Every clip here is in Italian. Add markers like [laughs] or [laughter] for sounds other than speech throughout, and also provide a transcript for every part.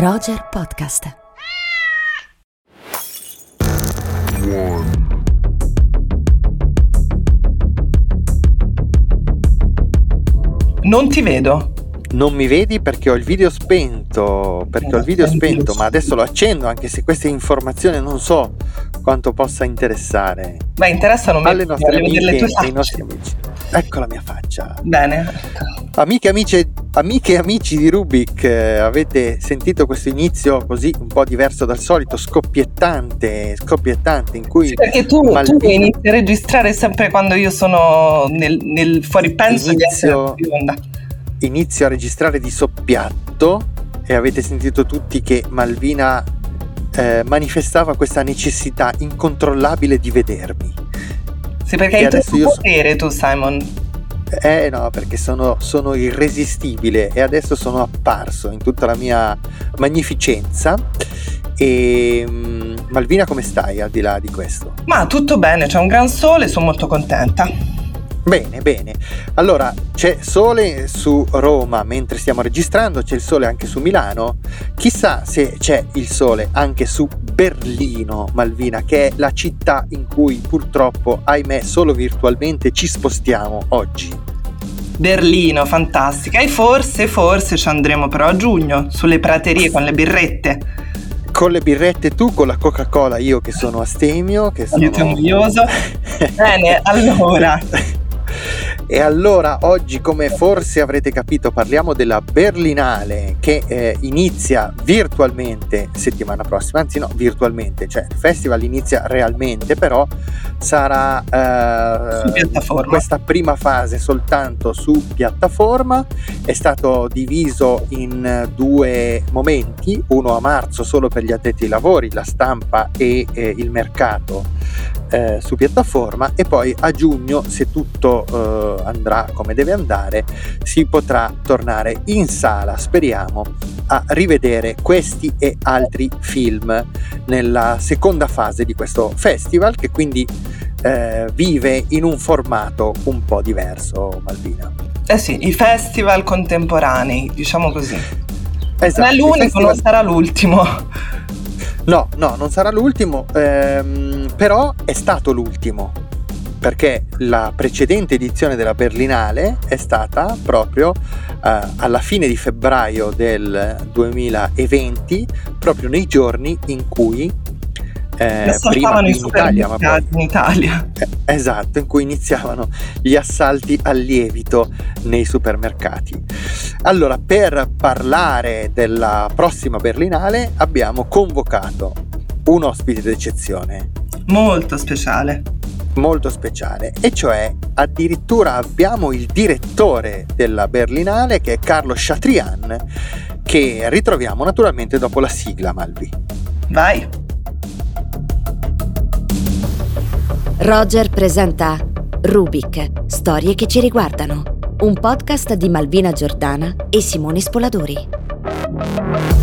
Roger Podcast. Non ti vedo. Non mi vedi perché ho il video spento, perché ho il video spento, ma adesso lo accendo anche se queste informazioni non so quanto possa interessare. Beh, interessano me alle nostre amiche e ai nostri amici. Ecco la mia faccia. Bene. Amiche, amici, amiche e amici di Rubik, eh, avete sentito questo inizio così un po' diverso dal solito, scoppiettante, scoppiettante, in cui Sì, perché tu, tu Malvina- inizi a registrare sempre quando io sono nel, nel fuori penso di essere Inizio- onda. inizio a registrare di soppiatto e avete sentito tutti che Malvina eh, manifestava questa necessità incontrollabile di vedermi. Sì, perché hai troppo io potere tu, Simon. Eh no, perché sono, sono irresistibile e adesso sono apparso in tutta la mia magnificenza. E mm, Malvina, come stai al di là di questo? Ma tutto bene, c'è un gran sole, sono molto contenta. Bene, bene. Allora, c'è sole su Roma mentre stiamo registrando, c'è il sole anche su Milano. Chissà se c'è il sole anche su Berlino, Malvina, che è la città in cui purtroppo, ahimè, solo virtualmente ci spostiamo oggi. Berlino, fantastica. E forse, forse ci andremo però a giugno, sulle praterie con le birrette. Con le birrette tu, con la Coca-Cola io che sono astemio, che sono... Aiuto invidioso. [laughs] Bene, allora. E allora oggi, come forse avrete capito, parliamo della Berlinale che eh, inizia virtualmente settimana prossima, anzi no, virtualmente, cioè il festival inizia realmente, però sarà eh, questa prima fase soltanto su piattaforma, è stato diviso in due momenti, uno a marzo solo per gli addetti ai lavori, la stampa e eh, il mercato eh, su piattaforma e poi a giugno se tutto eh, andrà come deve andare si potrà tornare in sala speriamo a rivedere questi e altri film nella seconda fase di questo festival che quindi eh, vive in un formato un po' diverso Malvina Eh sì, i festival contemporanei, diciamo così. esatto, non è l'unico, festival- non sarà l'ultimo. No, no, non sarà l'ultimo, ehm, però è stato l'ultimo, perché la precedente edizione della Berlinale è stata proprio eh, alla fine di febbraio del 2020, proprio nei giorni in cui eh, prima in Italia, ma in Italia. Esatto, in cui iniziavano gli assalti al lievito nei supermercati. Allora, per parlare della prossima Berlinale abbiamo convocato un ospite d'eccezione Molto speciale. molto speciale e cioè addirittura abbiamo il direttore della Berlinale che è Carlo Chatrian che ritroviamo naturalmente dopo la sigla Malvi. Vai. Roger presenta Rubik, storie che ci riguardano. Un podcast di Malvina Giordana e Simone Spoladori.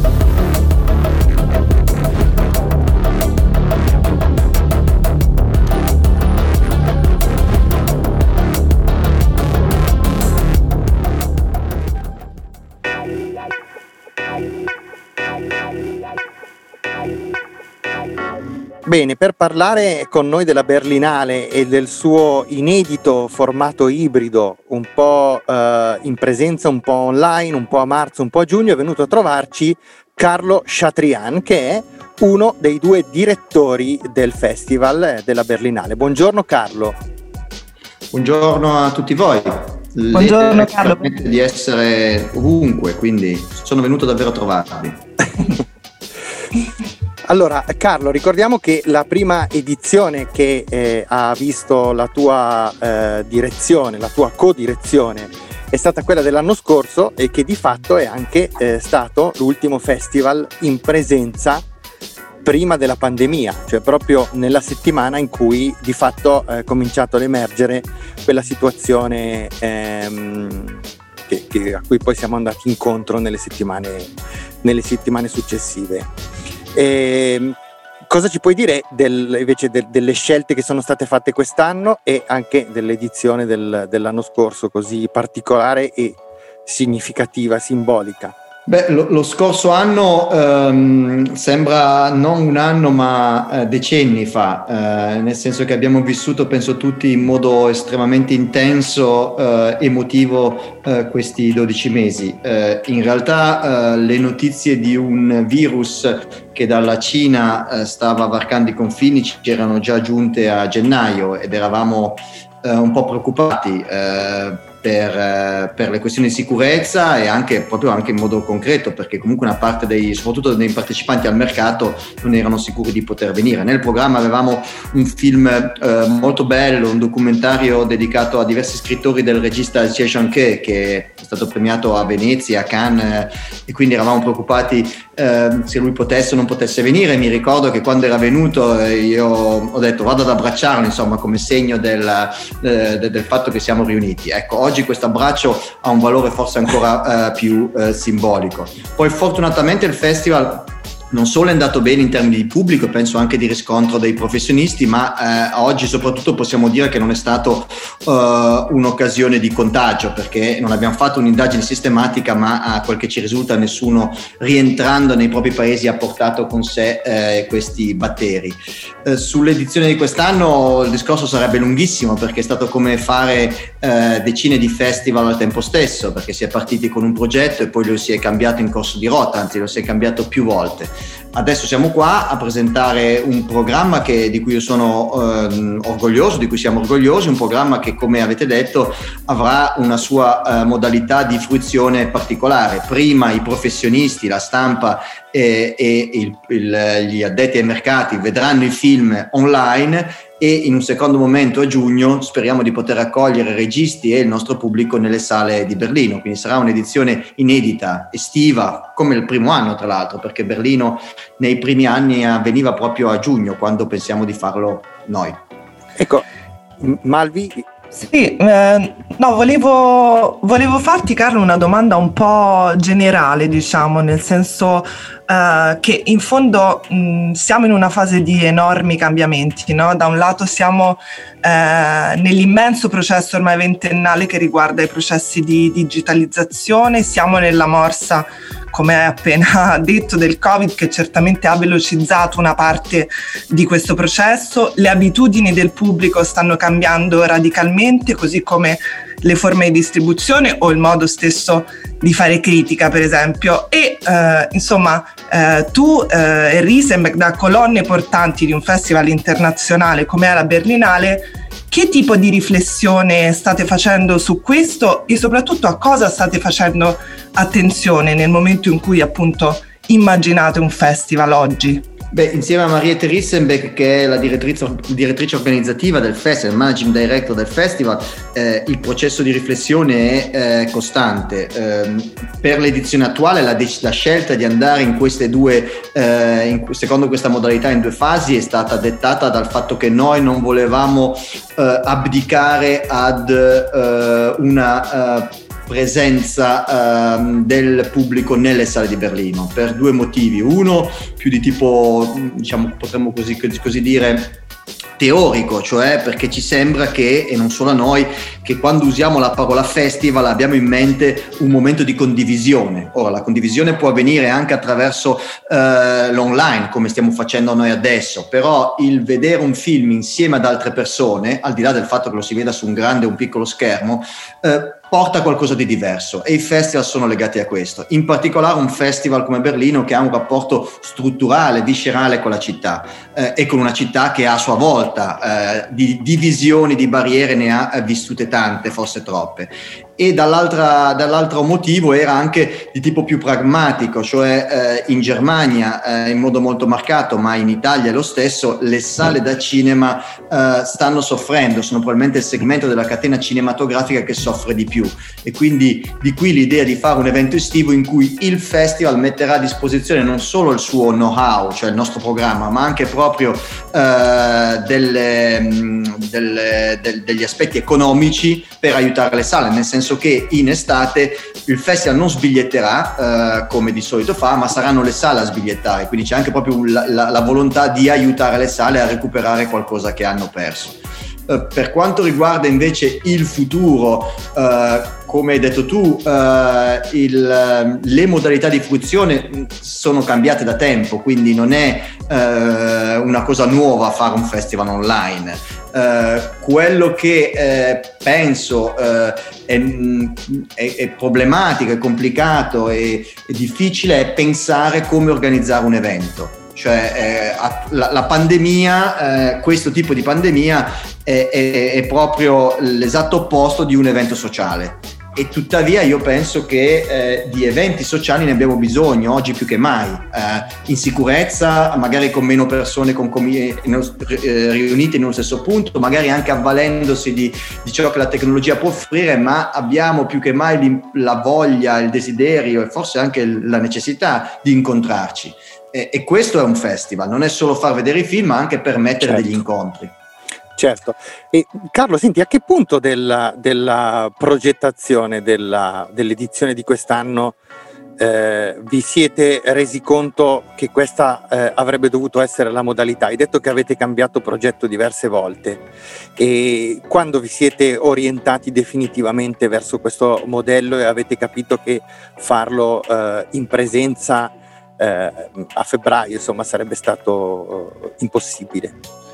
Bene, per parlare con noi della Berlinale e del suo inedito formato ibrido, un po' eh, in presenza, un po' online, un po' a marzo, un po' a giugno, è venuto a trovarci Carlo Chatrian, che è uno dei due direttori del festival eh, della Berlinale. Buongiorno Carlo. Buongiorno a tutti voi. Buongiorno, L'idea Carlo. permette di essere ovunque, quindi sono venuto davvero a trovarvi. [laughs] Allora, Carlo, ricordiamo che la prima edizione che eh, ha visto la tua eh, direzione, la tua co-direzione, è stata quella dell'anno scorso e che di fatto è anche eh, stato l'ultimo festival in presenza prima della pandemia, cioè proprio nella settimana in cui di fatto è cominciato ad emergere quella situazione ehm, che- che- a cui poi siamo andati incontro nelle settimane, nelle settimane successive. Ehm, cosa ci puoi dire del- invece del- delle scelte che sono state fatte quest'anno e anche dell'edizione del- dell'anno scorso così particolare e significativa, simbolica? Beh, lo, lo, scorso anno ehm, sembra non un anno ma eh, decenni fa, eh, nel senso che abbiamo vissuto, penso tutti, in modo estremamente intenso, eh, emotivo eh, questi 12 mesi. Eh, in realtà eh, le notizie di un virus che dalla Cina stava varcando i confini ci erano già giunte a gennaio ed eravamo un po' preoccupati per, eh, per, le questioni di sicurezza e anche proprio anche in modo concreto perché comunque una parte dei soprattutto dei partecipanti al mercato non erano sicuri di poter venire nel programma avevamo un film eh, molto bello un documentario dedicato a diversi scrittori del regista Xie Zhangke che è stato premiato a Venezia a Cannes e quindi eravamo preoccupati eh, se lui potesse o non potesse venire. Mi ricordo che quando era venuto eh, io ho detto vado ad abbracciarlo, insomma, come segno del, eh, del fatto che siamo riuniti. Ecco, oggi questo abbraccio ha un valore forse ancora eh, più eh, simbolico. Poi fortunatamente il festival non solo è andato bene in termini di pubblico, penso anche di riscontro dei professionisti, ma eh, oggi soprattutto possiamo dire che non è stato uh, un'occasione di contagio, perché non abbiamo fatto un'indagine sistematica, ma a quel che ci risulta nessuno rientrando nei propri paesi ha portato con sé eh, questi batteri. Eh, sull'edizione di quest'anno il discorso sarebbe lunghissimo, perché è stato come fare eh, decine di festival al tempo stesso, perché si è partiti con un progetto e poi lo si è cambiato in corso di rotta, anzi lo si è cambiato più volte. Adesso siamo qua a presentare un programma che, di cui io sono eh, orgoglioso, di cui siamo orgogliosi, un programma che come avete detto avrà una sua eh, modalità di fruizione particolare. Prima i professionisti, la stampa e, e il, il, gli addetti ai mercati vedranno i film online e in un secondo momento a giugno speriamo di poter accogliere registi e il nostro pubblico nelle sale di Berlino, quindi sarà un'edizione inedita, estiva, come il primo anno tra l'altro, perché Berlino nei primi anni avveniva proprio a giugno quando pensiamo di farlo noi. Ecco, Malvi, sì, eh, no, volevo, volevo, farti Carlo una domanda un po' generale, diciamo, nel senso eh, che in fondo mh, siamo in una fase di enormi cambiamenti, no? Da un lato siamo eh, nell'immenso processo ormai ventennale che riguarda i processi di digitalizzazione, siamo nella morsa come hai appena [laughs] detto, del Covid che certamente ha velocizzato una parte di questo processo. Le abitudini del pubblico stanno cambiando radicalmente, così come le forme di distribuzione o il modo stesso di fare critica, per esempio. E eh, insomma, eh, tu eh, e Riesenbeck, da colonne portanti di un festival internazionale come è la Berlinale, che tipo di riflessione state facendo su questo e soprattutto a cosa state facendo attenzione nel momento in cui appunto immaginate un festival oggi? Beh, insieme a Mariette Rissenbeck, che è la direttrice, direttrice organizzativa del festival, managing director del festival, eh, il processo di riflessione è eh, costante. Eh, per l'edizione attuale la, de- la, scelta di andare in queste due, eh, in, secondo questa modalità in due fasi, è stata dettata dal fatto che noi non volevamo eh, abdicare ad eh, una presenza ehm, del pubblico nelle sale di Berlino per due motivi. Uno più di tipo, diciamo, potremmo così, così dire, teorico, cioè perché ci sembra che, e non solo a noi, che quando usiamo la parola festival abbiamo in mente un momento di condivisione. Ora, la condivisione può avvenire anche attraverso eh, l'online, come stiamo facendo noi adesso, però il vedere un film insieme ad altre persone, al di là del fatto che lo si veda su un grande o un piccolo schermo, eh, porta qualcosa di diverso e i festival sono legati a questo. In particolare un festival come Berlino che ha un rapporto strutturale, viscerale con la città eh, e con una città che a sua volta eh, di divisioni, di barriere ne ha vissute tante, forse troppe e dall'altro motivo era anche di tipo più pragmatico, cioè eh, in Germania eh, in modo molto marcato, ma in Italia lo stesso, le sale da cinema eh, stanno soffrendo, sono probabilmente il segmento della catena cinematografica che soffre di più. E quindi di qui l'idea di fare un evento estivo in cui il festival metterà a disposizione non solo il suo know-how, cioè il nostro programma, ma anche proprio eh, delle, mm, delle, del, degli aspetti economici per aiutare le sale, nel senso senso che in estate il festival non sbiglietterà eh, come di solito fa, ma saranno le sale a sbigliettare, quindi c'è anche proprio la, la, la volontà di aiutare le sale a recuperare qualcosa che hanno perso. Eh, per quanto riguarda invece il futuro, eh, come hai detto tu, eh, il, le modalità di fruizione sono cambiate da tempo, quindi non è eh, una cosa nuova fare un festival online. Eh, quello che eh, penso eh, è, è, è, problematico, è complicato e difficile è pensare come organizzare un evento. Cioè eh, la, la, pandemia, eh, questo tipo di pandemia è, è, proprio l'esatto opposto di un evento sociale e tuttavia io penso che eh, di eventi sociali ne abbiamo bisogno oggi più che mai, eh, in sicurezza, magari con meno persone con comi- eh, riunite in un stesso punto, magari anche avvalendosi di, di, ciò che la tecnologia può offrire, ma abbiamo più che mai la voglia, il desiderio e forse anche la necessità di incontrarci. E, e, questo è un festival, non è solo far vedere i film, ma anche permettere certo. degli incontri. Certo. E Carlo, senti, a che punto della, della progettazione della, dell'edizione di quest'anno eh, vi siete resi conto che questa eh, avrebbe dovuto essere la modalità? Hai detto che avete cambiato progetto diverse volte e quando vi siete orientati definitivamente verso questo modello e avete capito che farlo eh, in presenza eh, a febbraio insomma sarebbe stato uh, impossibile.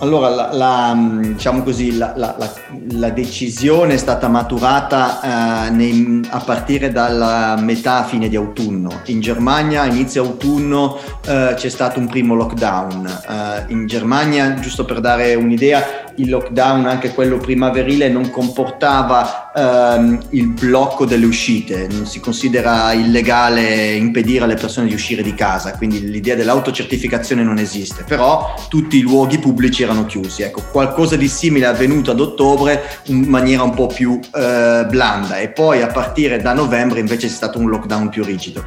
Allora, la, la, diciamo così, la, la, decisione è stata maturata eh, nei, a partire dalla metà fine di autunno. In Germania, inizio autunno, eh, c'è stato un primo lockdown. Eh, in Germania, giusto per dare un'idea, il lockdown, anche quello primaverile, non comportava ehm, il blocco delle uscite, non si considera illegale impedire alle persone di uscire di casa, quindi l'idea dell'autocertificazione non esiste, però tutti i luoghi pubblici erano chiusi. Ecco, qualcosa di simile è avvenuto ad ottobre in maniera un po' più eh, blanda. E poi a partire da novembre invece c'è stato un lockdown più rigido.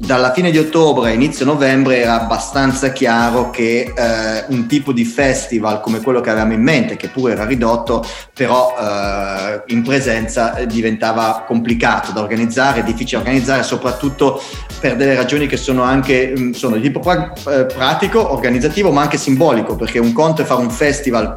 Dalla fine di ottobre a inizio novembre era abbastanza chiaro che eh, un tipo di festival come quello che avevamo in mente, che pure era ridotto, però eh, in presenza diventava complicato da organizzare, difficile da organizzare, soprattutto per delle ragioni che sono anche mm, sono di tipo eh, pratico, organizzativo, ma anche simbolico, perché un conto è fare un festival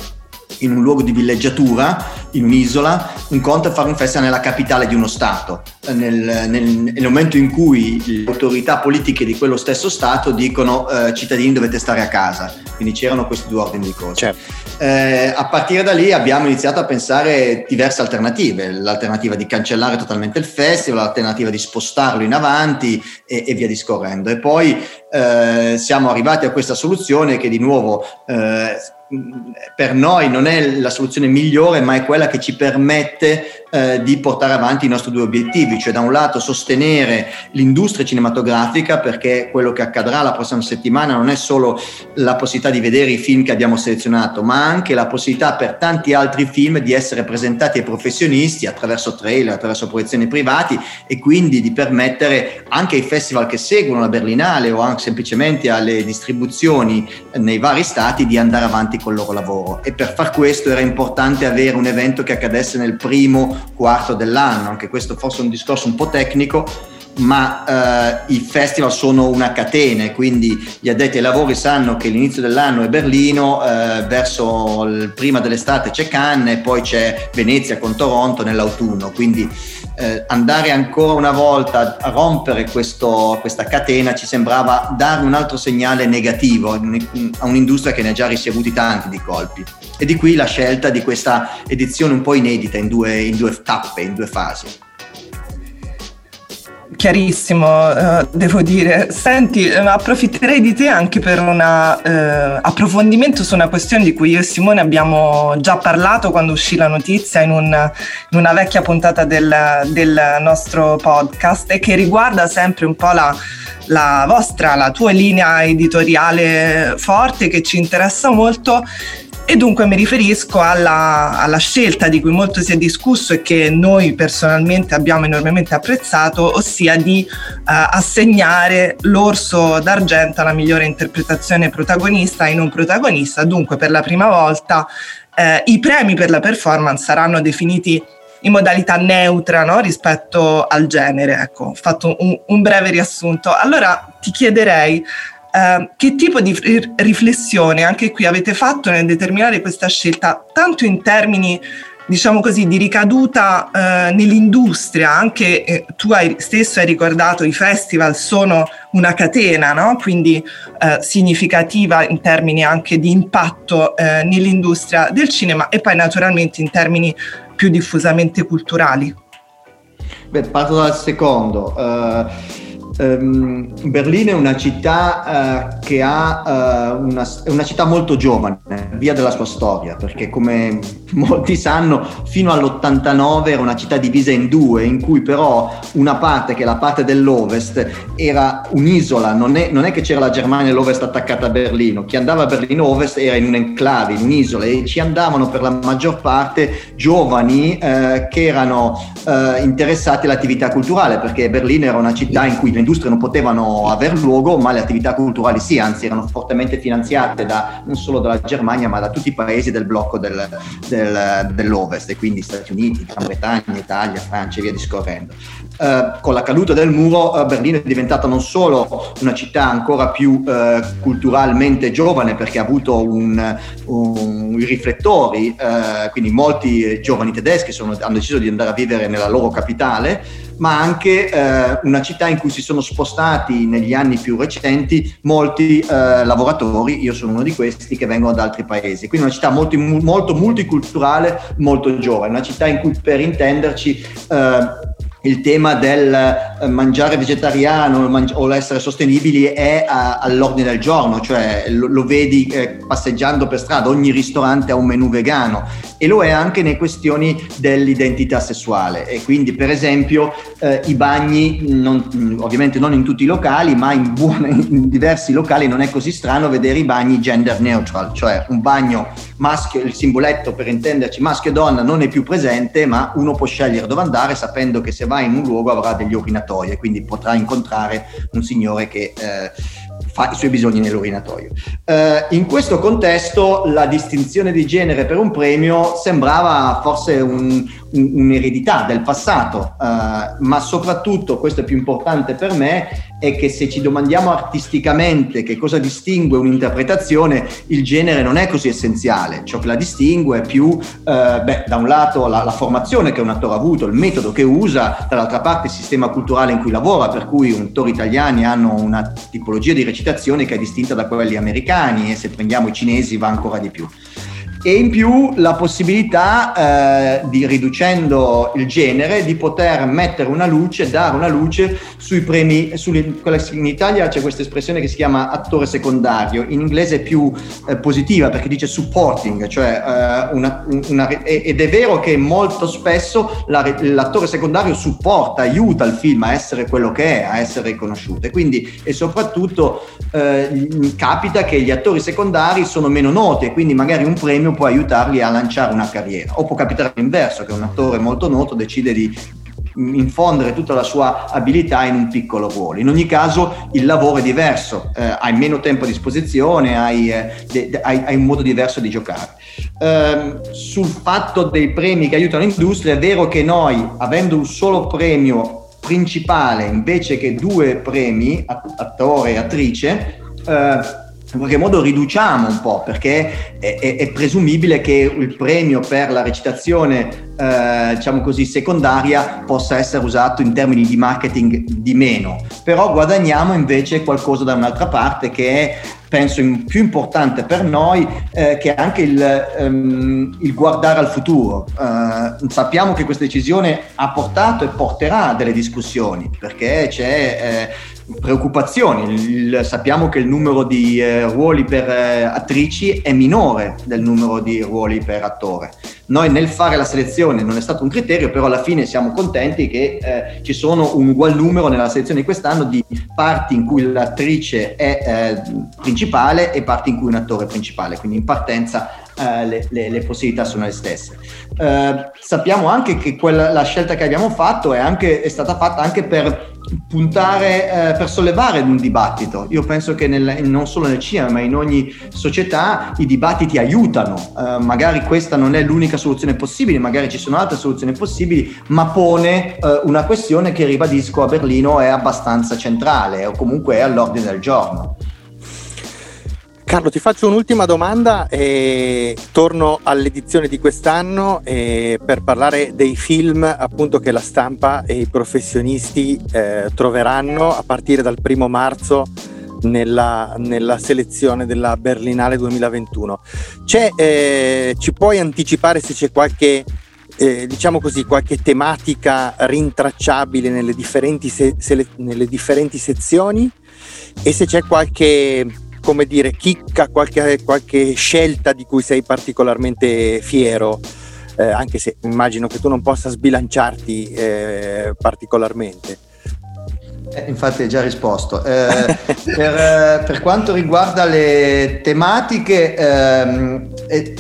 in un luogo di villeggiatura, in un'isola, un conto è fare un festival nella capitale di uno Stato, nel, nel, nel momento in cui le autorità politiche di quello stesso Stato dicono eh, cittadini dovete stare a casa, quindi c'erano questi due ordini di cose. Certo. Eh, a partire da lì abbiamo iniziato a pensare diverse alternative, l'alternativa di cancellare totalmente il festival, l'alternativa di spostarlo in avanti e, e via discorrendo. E poi eh, siamo arrivati a questa soluzione che di nuovo eh, per noi non è la soluzione migliore, ma è quella che ci permette eh, di portare avanti i nostri due obiettivi, cioè da un lato sostenere l'industria cinematografica, perché quello che accadrà la prossima settimana non è solo la possibilità di vedere i film che abbiamo selezionato, ma anche la possibilità per tanti altri film di essere presentati ai professionisti attraverso trailer, attraverso proiezioni privati e quindi di permettere anche ai festival che seguono la Berlinale o anche semplicemente alle distribuzioni nei vari stati di andare avanti col loro lavoro. E per far questo era importante avere un evento che accadesse nel primo quarto dell'anno, anche questo forse è un discorso un po' tecnico, ma eh, i festival sono una catena, quindi gli addetti ai lavori sanno che l'inizio dell'anno è Berlino, eh, verso il, prima dell'estate c'è Cannes e poi c'è Venezia con Toronto nell'autunno, quindi eh, andare ancora una volta a rompere questo, questa catena ci sembrava dare un altro segnale negativo a un'industria che ne ha già ricevuti tanti di colpi. E di qui la scelta di questa edizione un po' inedita in due, in due tappe, in due fasi chiarissimo, eh, devo dire. Senti, eh, approfitterei di te anche per un eh, approfondimento su una questione di cui io e Simone abbiamo già parlato quando uscì la notizia in, un, in una vecchia puntata del, del, nostro podcast e che riguarda sempre un po' la, la vostra, la tua linea editoriale forte che ci interessa molto e dunque mi riferisco alla, alla, scelta di cui molto si è discusso e che noi personalmente abbiamo enormemente apprezzato, ossia di uh, assegnare l'orso d'argento alla migliore interpretazione protagonista e non protagonista. Dunque per la prima volta uh, i premi per la performance saranno definiti in modalità neutra no? rispetto al genere. Ecco, ho fatto un, un breve riassunto. Allora ti chiederei Uh, che tipo di riflessione anche qui avete fatto nel determinare questa scelta, tanto in termini diciamo così, di ricaduta eh, nell'industria, anche eh, tu hai, stesso hai ricordato i festival sono una catena, no? quindi eh, significativa in termini anche di impatto eh, nell'industria del cinema e poi naturalmente in termini più diffusamente culturali. Beh, parto dal secondo. Uh Um, Berlino è una città uh, che ha uh, una, è una città molto giovane, via della sua storia, perché come [laughs] molti sanno, fino all'89 era una città divisa in due, in cui però una parte, che è la parte dell'ovest, era un'isola, non è, non è che c'era la Germania e l'ovest attaccata a Berlino, chi andava a Berlino ovest era in un'enclave, in un'isola e ci andavano per la maggior parte giovani uh, che erano interessati all'attività culturale, perché Berlino era una città in cui industrie non potevano aver luogo, ma le attività culturali sì, anzi erano fortemente finanziate da, non solo dalla Germania, ma da tutti i paesi del blocco del, del, dell'Ovest, e quindi Stati Uniti, Gran Bretagna, Italia, Francia e via discorrendo. Uh, con la caduta del muro uh, Berlino è diventata non solo una città ancora più uh, culturalmente giovane perché ha avuto un, un, i riflettori, quindi molti giovani tedeschi sono, hanno deciso di andare a vivere nella loro capitale, ma anche eh, una città in cui si sono spostati negli anni più recenti molti eh, lavoratori, io sono uno di questi, che vengono da altri paesi. Quindi una città molto, molto multiculturale, molto giovane, una città in cui per intenderci eh, il tema del eh, mangiare vegetariano o l'essere sostenibili è all'ordine del giorno, cioè lo, vedi eh, passeggiando per strada, ogni ristorante ha un menù vegano e lo è anche nelle questioni dell'identità sessuale. E quindi per esempio eh, i bagni, non, ovviamente non in tutti i locali, ma in, buone, [laughs] in diversi locali non è così strano vedere i bagni gender neutral, cioè un bagno maschio, il simboletto per intenderci maschio e donna non è più presente, ma uno può scegliere dove andare sapendo che se va in un luogo avrà degli urinatoi e quindi potrà incontrare un signore che eh, fa i suoi bisogni nell'urinatoio. Eh, in questo contesto la distinzione di genere per un premio sembrava forse un, un, un'eredità del passato, eh, ma soprattutto, questo è più importante per me, è che se ci domandiamo artisticamente che cosa distingue un'interpretazione, il genere non è così essenziale. Ciò che la distingue è più, eh, beh, da un lato la, la, formazione che un attore ha avuto, il metodo che usa, dall'altra parte il sistema culturale in cui lavora, per cui un attori italiani hanno una tipologia di recitazione che è distinta da quelli americani e se prendiamo i cinesi va ancora di più e in più la possibilità eh, di riducendo il genere di poter mettere una luce, dare una luce sui premi, sulle, in Italia c'è questa espressione che si chiama attore secondario, in inglese è più eh, positiva perché dice supporting, cioè eh, una, una, ed è vero che molto spesso la, l'attore secondario supporta, aiuta il film a essere quello che è, a essere riconosciuto. E quindi e soprattutto eh, capita che gli attori secondari sono meno noti e quindi magari un premio premio può aiutarli a lanciare una carriera. O può capitare l'inverso, che un attore molto noto decide di infondere tutta la sua abilità in un piccolo ruolo. In ogni caso il lavoro è diverso, eh, hai meno tempo a disposizione, hai, eh, de, hai, hai un modo diverso di giocare. Eh, sul fatto dei premi che aiutano l'industria, è vero che noi, avendo un solo premio principale invece che due premi, attore e attrice, eh, in qualche modo riduciamo un po' perché è, è, è presumibile che il premio per la recitazione eh, diciamo così secondaria possa essere usato in termini di marketing di meno però guadagniamo invece qualcosa da un'altra parte che è penso più importante per noi eh, che è anche il, um, il, guardare al futuro. Uh, sappiamo che questa decisione ha portato e porterà delle discussioni perché c'è eh, preoccupazioni. Il, sappiamo che il numero di eh, ruoli per eh, attrici è minore del numero di ruoli per attore. Noi nel fare la selezione non è stato un criterio, però alla fine siamo contenti che eh, ci sono un ugual numero nella selezione di quest'anno di parti in cui l'attrice è eh, principale e parti in cui un attore è principale, quindi in partenza eh, le, le, le, possibilità sono le stesse. Eh, sappiamo anche che quella, la scelta che abbiamo fatto è, anche, è stata fatta anche per puntare eh, per sollevare un dibattito. Io penso che nel, non solo nel cinema, ma in ogni società i dibattiti aiutano. Eh, magari questa non è l'unica soluzione possibile, magari ci sono altre soluzioni possibili, ma pone eh, una questione che ribadisco a Berlino è abbastanza centrale o comunque è all'ordine del giorno. Carlo, ti faccio un'ultima domanda e torno all'edizione di quest'anno eh, per parlare dei film appunto che la stampa e i professionisti eh, troveranno a partire dal primo marzo nella, nella selezione della Berlinale 2021. Eh, ci puoi anticipare se c'è qualche, eh, diciamo così, qualche tematica rintracciabile nelle differenti, se, se nelle differenti sezioni e se c'è qualche come dire, chicca, qualche, qualche scelta di cui sei particolarmente fiero, eh, anche se immagino che tu non possa sbilanciarti eh, particolarmente. Eh, infatti hai già risposto. Eh, [laughs] per, eh, per, quanto riguarda le tematiche, ehm, eh,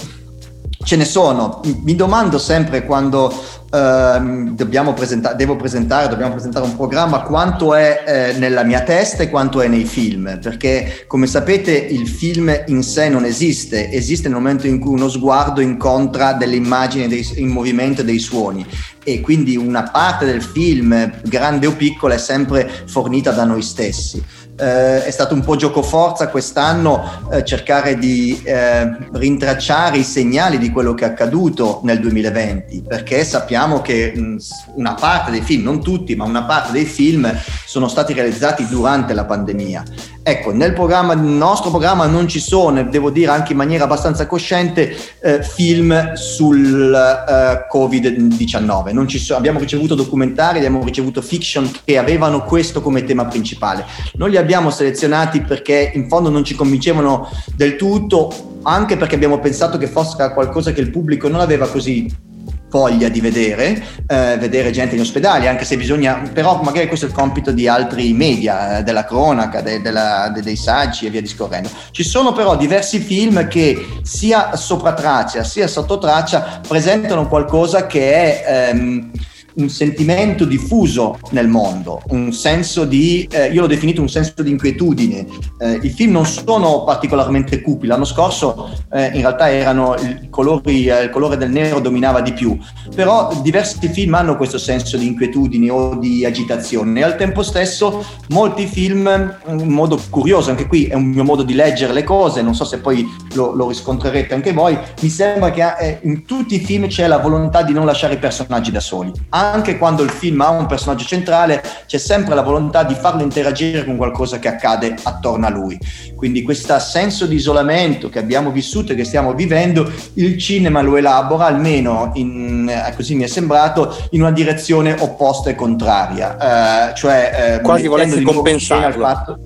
ce ne sono. Mi domando sempre quando Dobbiamo presentare, devo presentare, dobbiamo presentare un programma. Quanto è eh, nella mia testa e quanto è nei film, perché come sapete il film in sé non esiste, esiste nel momento in cui uno sguardo incontra delle immagini dei, in movimento e dei suoni. E quindi una parte del film, grande o piccola, è sempre fornita da noi stessi eh, è stato un po' giocoforza quest'anno eh, cercare di eh, rintracciare i segnali di quello che è accaduto nel 2020, perché sappiamo che mh, una parte dei film, non tutti, ma una parte dei film sono stati realizzati durante la pandemia. Ecco, nel, programma, nel nostro programma non ci sono, devo dire anche in maniera abbastanza cosciente, eh, film sul eh, Covid-19. So, abbiamo ricevuto documentari, abbiamo ricevuto fiction che avevano questo come tema principale. Non li abbiamo selezionati perché in fondo non ci convincevano del tutto, anche perché abbiamo pensato che fosse qualcosa che il pubblico non aveva così voglia di vedere, eh, vedere gente in ospedale, anche se bisogna, però magari questo è il compito di altri media, eh, della cronaca, de, della, de, dei saggi e via discorrendo. Ci sono però diversi film che sia sopra traccia sia sotto traccia presentano qualcosa che è... Ehm, un sentimento diffuso nel mondo, un senso di, eh, io l'ho definito un senso di inquietudine. Eh, I film non sono particolarmente cupi, l'anno scorso eh, in realtà erano i colori, eh, il colore del nero dominava di più, però diversi film hanno questo senso di inquietudine o di agitazione. E al tempo stesso molti film, in modo curioso, anche qui è un mio modo di leggere le cose, non so se poi lo, lo riscontrerete anche voi, mi sembra che eh, in tutti i film c'è la volontà di non lasciare i personaggi da soli anche quando il film ha un personaggio centrale, c'è sempre la volontà di farlo interagire con qualcosa che accade attorno a lui. Quindi questo senso di isolamento che abbiamo vissuto e che stiamo vivendo, il cinema lo elabora, almeno in, eh, così mi è sembrato, in una direzione opposta e contraria. Eh, cioè, eh, Quasi volessi compensarlo.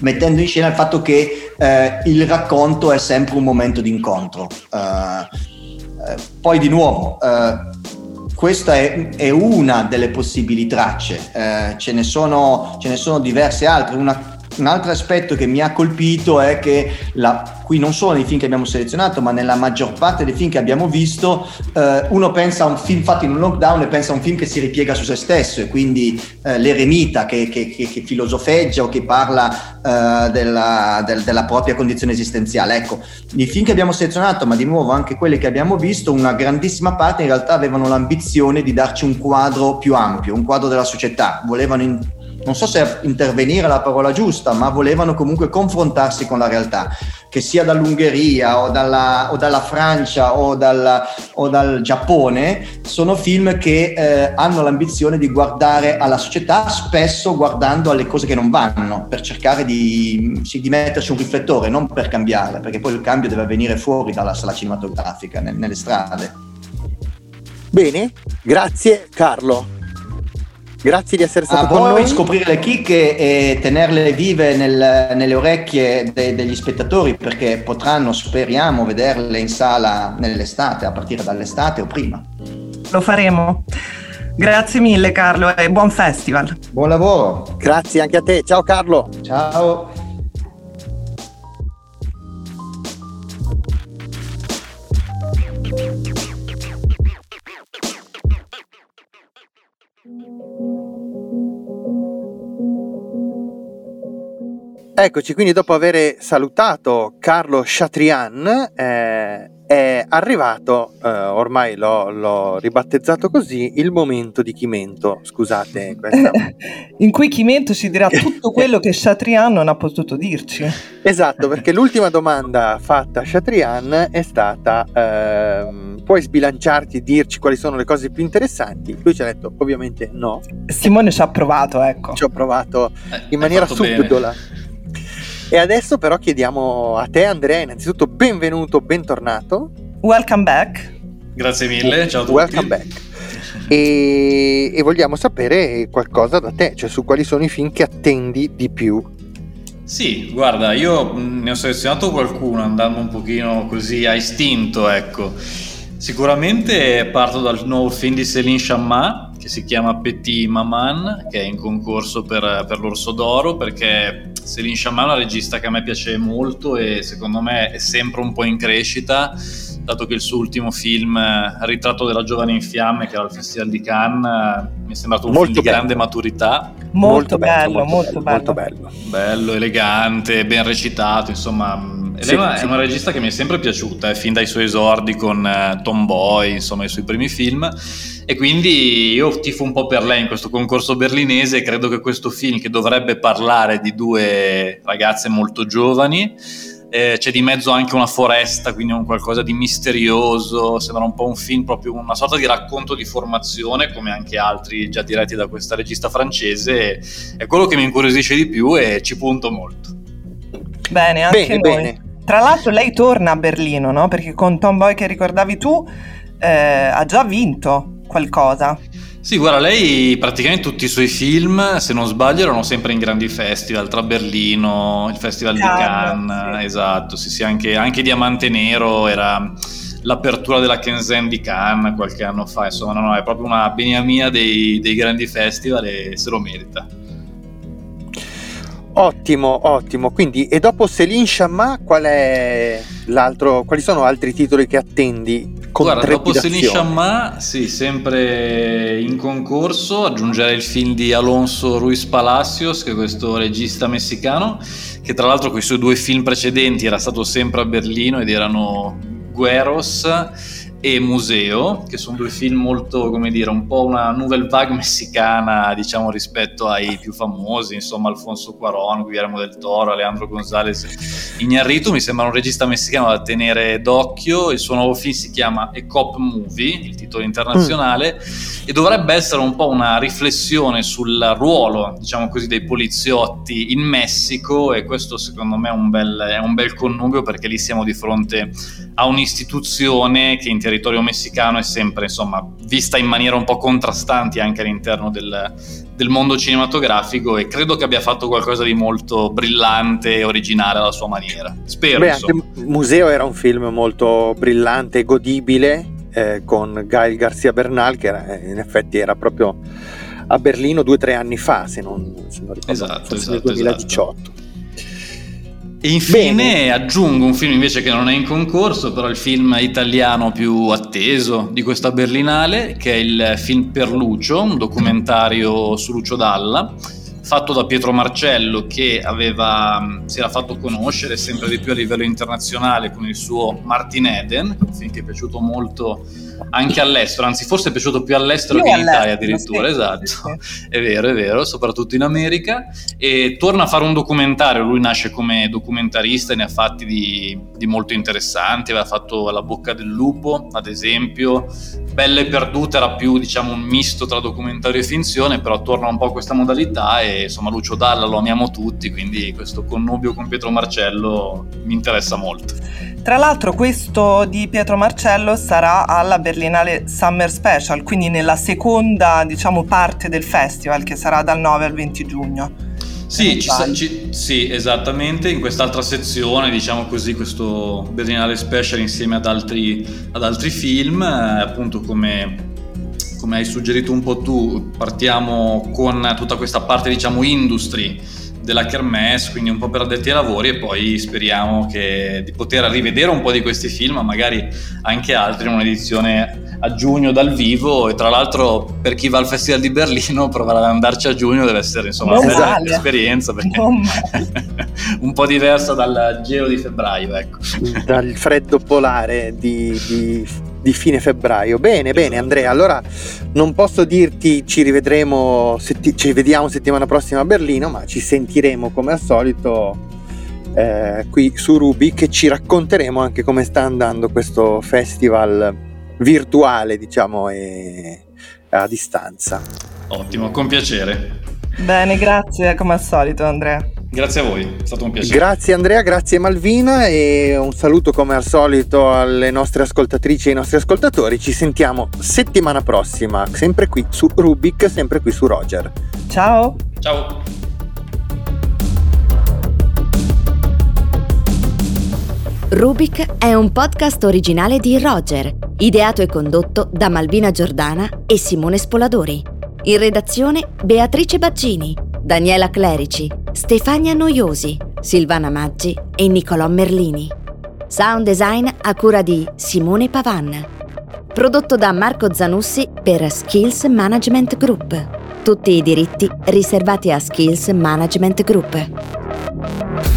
Mettendo in scena il fatto che eh, il racconto è sempre un momento di incontro. Uh, poi di nuovo, uh, questa è, è, una delle possibili tracce, eh, ce, ne sono, ce, ne sono, diverse altre. Una, un altro aspetto che mi ha colpito è che la, qui non solo nei film che abbiamo selezionato, ma nella maggior parte dei film che abbiamo visto, eh, uno pensa a un film fatto in un lockdown e pensa a un film che si ripiega su se stesso e quindi eh, l'eremita che, che, che, che, filosofeggia o che parla eh, della, del, della, propria condizione esistenziale. Ecco, i film che abbiamo selezionato, ma di nuovo anche quelli che abbiamo visto, una grandissima parte in realtà avevano l'ambizione di darci un quadro più ampio, un quadro della società, volevano in, non so se intervenire è la parola giusta, ma volevano comunque confrontarsi con la realtà, che sia dall'Ungheria o dalla, o dalla Francia o, dalla, o, dal Giappone, sono film che eh, hanno l'ambizione di guardare alla società, spesso guardando alle cose che non vanno, per cercare di, di metterci un riflettore, non per cambiarle, perché poi il cambio deve avvenire fuori dalla sala cinematografica, nelle strade. Bene, grazie Carlo. Grazie di essere stato a con noi. scoprire le chicche e tenerle vive nel, nelle orecchie de, degli spettatori perché potranno, speriamo, vederle in sala nell'estate, a partire dall'estate o prima. Lo faremo. Grazie mille Carlo e buon festival. Buon lavoro. Grazie anche a te. Ciao Carlo. Ciao. Eccoci, quindi dopo aver salutato Carlo Chatrian, eh, è arrivato, eh, ormai l'ho, l'ho, ribattezzato così, il momento di Chimento. Scusate, questa... [laughs] in cui Chimento ci dirà tutto quello che Chatrian non ha potuto dirci. Esatto, perché l'ultima domanda fatta a Chatrian è stata: ehm, puoi sbilanciarti e dirci quali sono le cose più interessanti? Lui ci ha detto: ovviamente no. Simone ci ha provato, ecco. Ci ho provato eh, in maniera subdola. Bene. E adesso però chiediamo a te Andrea, innanzitutto benvenuto, bentornato. Welcome back. Grazie mille, ciao a tutti. Welcome back. E, e, vogliamo sapere qualcosa da te, cioè su quali sono i film che attendi di più. Sì, guarda, io ne ho selezionato qualcuno andando un pochino così a istinto, ecco. Sicuramente parto dal nuovo film di Céline Chamma che si chiama Petit Maman, che è in concorso per, per l'Orso d'Oro, perché Céline Chamma è una regista che a me piace molto e secondo me è sempre un po' in crescita, dato che il suo ultimo film, Ritratto della giovane in fiamme, che era al Festival di Cannes, mi è sembrato un molto film di bello. grande maturità. Molto, molto bello, molto, molto bello, molto bello. Bello, elegante, ben recitato, insomma Elena sì, è una regista che mi è sempre piaciuta, eh, fin dai suoi esordi con uh, Tomboy, insomma i suoi primi film, e quindi io tifo un po' per lei in questo concorso berlinese e credo che questo film che dovrebbe parlare di due ragazze molto giovani, eh, c'è di mezzo anche una foresta, quindi un qualcosa di misterioso, sembra un po' un film, proprio una sorta di racconto di formazione, come anche altri già diretti da questa regista francese, è quello che mi incuriosisce di più e ci punto molto. Bene, anche bene, noi. Bene. Tra l'altro lei torna a Berlino, no? Perché con Tomboy che ricordavi tu eh, ha già vinto qualcosa. Sì, guarda, lei praticamente tutti i suoi film, se non sbaglio, erano sempre in grandi festival, tra Berlino, il Festival Cannes, di Cannes, sì. esatto, sì, sì, anche, anche, Diamante Nero era l'apertura della Kenzen di Cannes qualche anno fa, insomma, no, no, è proprio una beniamia dei, dei grandi festival e se lo merita. Ottimo, ottimo. Quindi, e dopo Céline Chamma, qual è l'altro, quali sono altri titoli che attendi? Guarda, dopo Céline Chamma, sì, sempre in concorso, aggiungerei il film di Alonso Ruiz Palacios, che è questo regista messicano, che tra l'altro con i suoi due film precedenti era stato sempre a Berlino ed erano Gueros e Museo, che sono due film molto, come dire, un po' una nouvelle vague [laughs] messicana, diciamo, rispetto ai più famosi, insomma, Alfonso Cuaron, Guillermo del Toro, Alejandro González Iñárritu, mi sembra un regista messicano da tenere d'occhio, il suo nuovo film si chiama A Cop Movie, il titolo internazionale, mm. e dovrebbe essere un po' una riflessione sul ruolo, diciamo così, dei poliziotti in Messico e questo secondo me è un bel, è un bel connubio perché lì siamo di fronte a un'istituzione che in territorio messicano è sempre insomma vista in maniera un po' contrastanti anche all'interno del, del mondo cinematografico e credo che abbia fatto qualcosa di molto brillante e originale alla sua maniera. Spero. Beh, anche Museo era un film molto brillante e godibile eh, con Gail Garcia Bernal che era, in effetti era proprio a Berlino due o tre anni fa se non, se non ricordo, esatto, forse esatto, nel 2018. Esatto. E infine Bene. aggiungo un film invece che non è in concorso, però il film italiano più atteso di questa Berlinale, che è il film Per Lucio, un documentario su Lucio Dalla, fatto da Pietro Marcello che aveva, si era fatto conoscere sempre di più a livello internazionale con il suo Martin Eden, un film che è piaciuto molto anche all'estero, anzi forse è piaciuto più all'estero Io che in Italia addirittura, sì, esatto, sì. è vero, è vero, soprattutto in America, e torna a fare un documentario, lui nasce come documentarista e ne ha fatti di, di molto interessanti, aveva fatto La bocca del lupo, ad esempio, Bella e perduta era più diciamo un misto tra documentario e finzione, però torna un po' a questa modalità e insomma Lucio Dalla lo amiamo tutti, quindi questo connubio con Pietro Marcello mi interessa molto. Tra l'altro questo di Pietro Marcello sarà alla Berlinale Summer Special, quindi nella seconda diciamo, parte del festival che sarà dal 9 al 20 giugno. Sì, sa, ci, sì, esattamente, in quest'altra sezione, diciamo così, questo Berlinale Special insieme ad altri, ad altri film, eh, appunto come, come hai suggerito un po' tu, partiamo con tutta questa parte, diciamo, industry della Kermesse, quindi un po' per addetti ai lavori e poi speriamo che, di poter rivedere un po' di questi film, ma magari anche altri in un'edizione a giugno dal vivo e tra l'altro per chi va al Festival di Berlino [laughs] provare ad andarci a giugno deve essere insomma non una bella male. esperienza perché [laughs] un po' diversa dal gelo di febbraio ecco. dal freddo polare di, di, di fine febbraio bene esatto. bene Andrea allora non posso dirti ci rivedremo setti- ci vediamo settimana prossima a Berlino ma ci sentiremo come al solito eh, qui su Rubik e ci racconteremo anche come sta andando questo festival virtuale, diciamo, e a distanza. Ottimo, con piacere. Bene, grazie come al solito Andrea. Grazie a voi, è stato un piacere. Grazie Andrea, grazie Malvina e un saluto come al solito alle nostre ascoltatrici e ai nostri ascoltatori. Ci sentiamo settimana prossima, sempre qui su Rubik, sempre qui su Roger. Ciao. Ciao. Rubik è un podcast originale di Roger, ideato e condotto da Malvina Giordana e Simone Spoladori. In redazione Beatrice Baggini, Daniela Clerici, Stefania Noiosi, Silvana Maggi e Nicolò Merlini. Sound design a cura di Simone Pavan. Prodotto da Marco Zanussi per Skills Management Group. Tutti i diritti riservati a Skills Management Group.